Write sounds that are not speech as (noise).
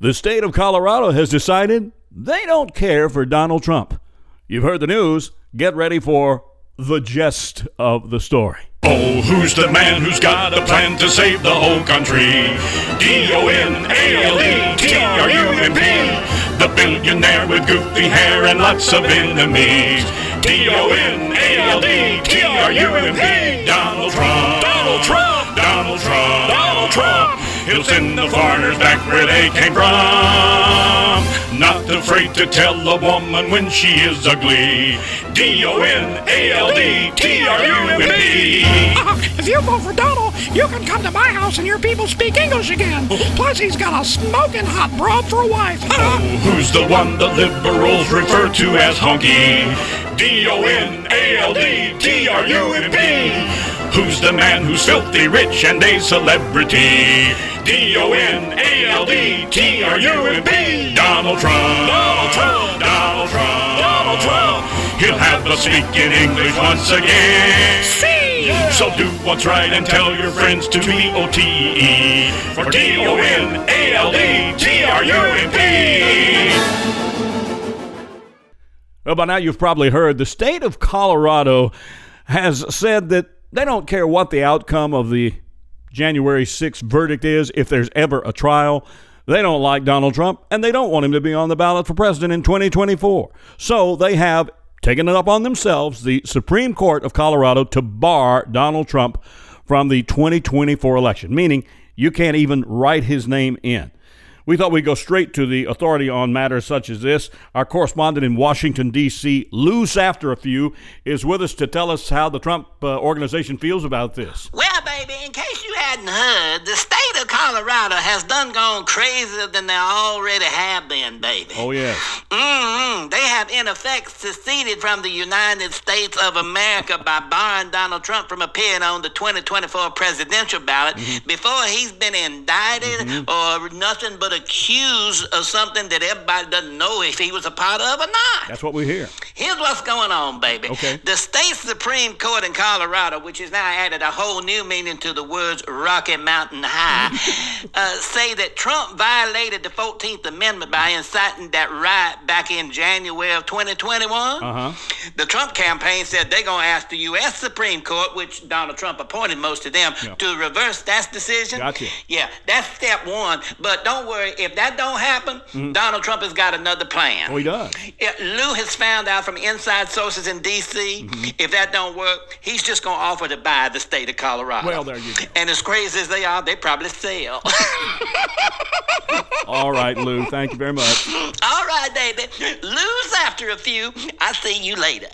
The state of Colorado has decided they don't care for Donald Trump. You've heard the news. Get ready for the gist of the story. Oh, who's the man who's got a plan to save the whole country? D-O-N-A-L-E-T-R-U-M-P The billionaire with goofy hair and lots of enemies. D-O-N-A-L-E-T-R-U-M-P Donald Trump. Donald Trump. He'll send the foreigners back where they came from. Not afraid to tell a woman when she is ugly. D-O-N-A-L-D-T-R-U-M-P If you vote for Donald, you can come to my house and your people speak English again. Plus, he's got a smoking hot broad for a wife. (laughs) Oh, who's the one the liberals refer to as honky? D-O-N-A-L-D-T-R-U-M-P Who's the man who's filthy rich and a celebrity? D-O-N-A-L-D-T-R-U-M-P Donald Trump. Donald Trump. Donald Trump. Donald Trump. He'll have us speaking English once again. See? so do what's right and tell your friends to V-O-T-E for D-O-N-A-L-D-T-R-U-M-P. Well, by now you've probably heard the state of Colorado has said that they don't care what the outcome of the January 6th verdict is if there's ever a trial. They don't like Donald Trump and they don't want him to be on the ballot for president in 2024. So they have taken it up on themselves, the Supreme Court of Colorado, to bar Donald Trump from the 2024 election, meaning you can't even write his name in. We thought we'd go straight to the authority on matters such as this. Our correspondent in Washington, D.C., Lou Zafterafew, is with us to tell us how the Trump uh, organization feels about this. Well, baby, in case you hadn't heard, the state of Colorado has done gone crazier than they already have been, baby. Oh, yeah. Mm-hmm. They have, in effect, seceded from the United States of America by barring Donald Trump from appearing on the 2024 presidential ballot before he's been indicted or nothing but accused of something that everybody doesn't know if he was a part of or not. That's what we hear. Here's what's going on, baby. Okay. The state Supreme Court in Colorado, which has now added a whole new meaning to the words Rocky Mountain High, (laughs) uh, say that Trump violated the 14th Amendment by inciting that riot back in January of 2021. Uh huh. The Trump campaign said they're going to ask the U.S. Supreme Court, which Donald Trump appointed most of them, Yeah. to reverse that decision. Gotcha. Yeah, that's step one. But don't worry, if that don't happen, Donald Trump has got another plan. Mm-hmm. Oh, he does. Yeah, Lou has found out from inside sources in D.C. Mm-hmm. If that don't work, he's just gonna offer to buy the state of Colorado. Well, there you go. And as crazy as they are, they probably sell. (laughs) All right, Lou. Thank you very much. (laughs) All right, baby. Lose after a few. I'll see you later.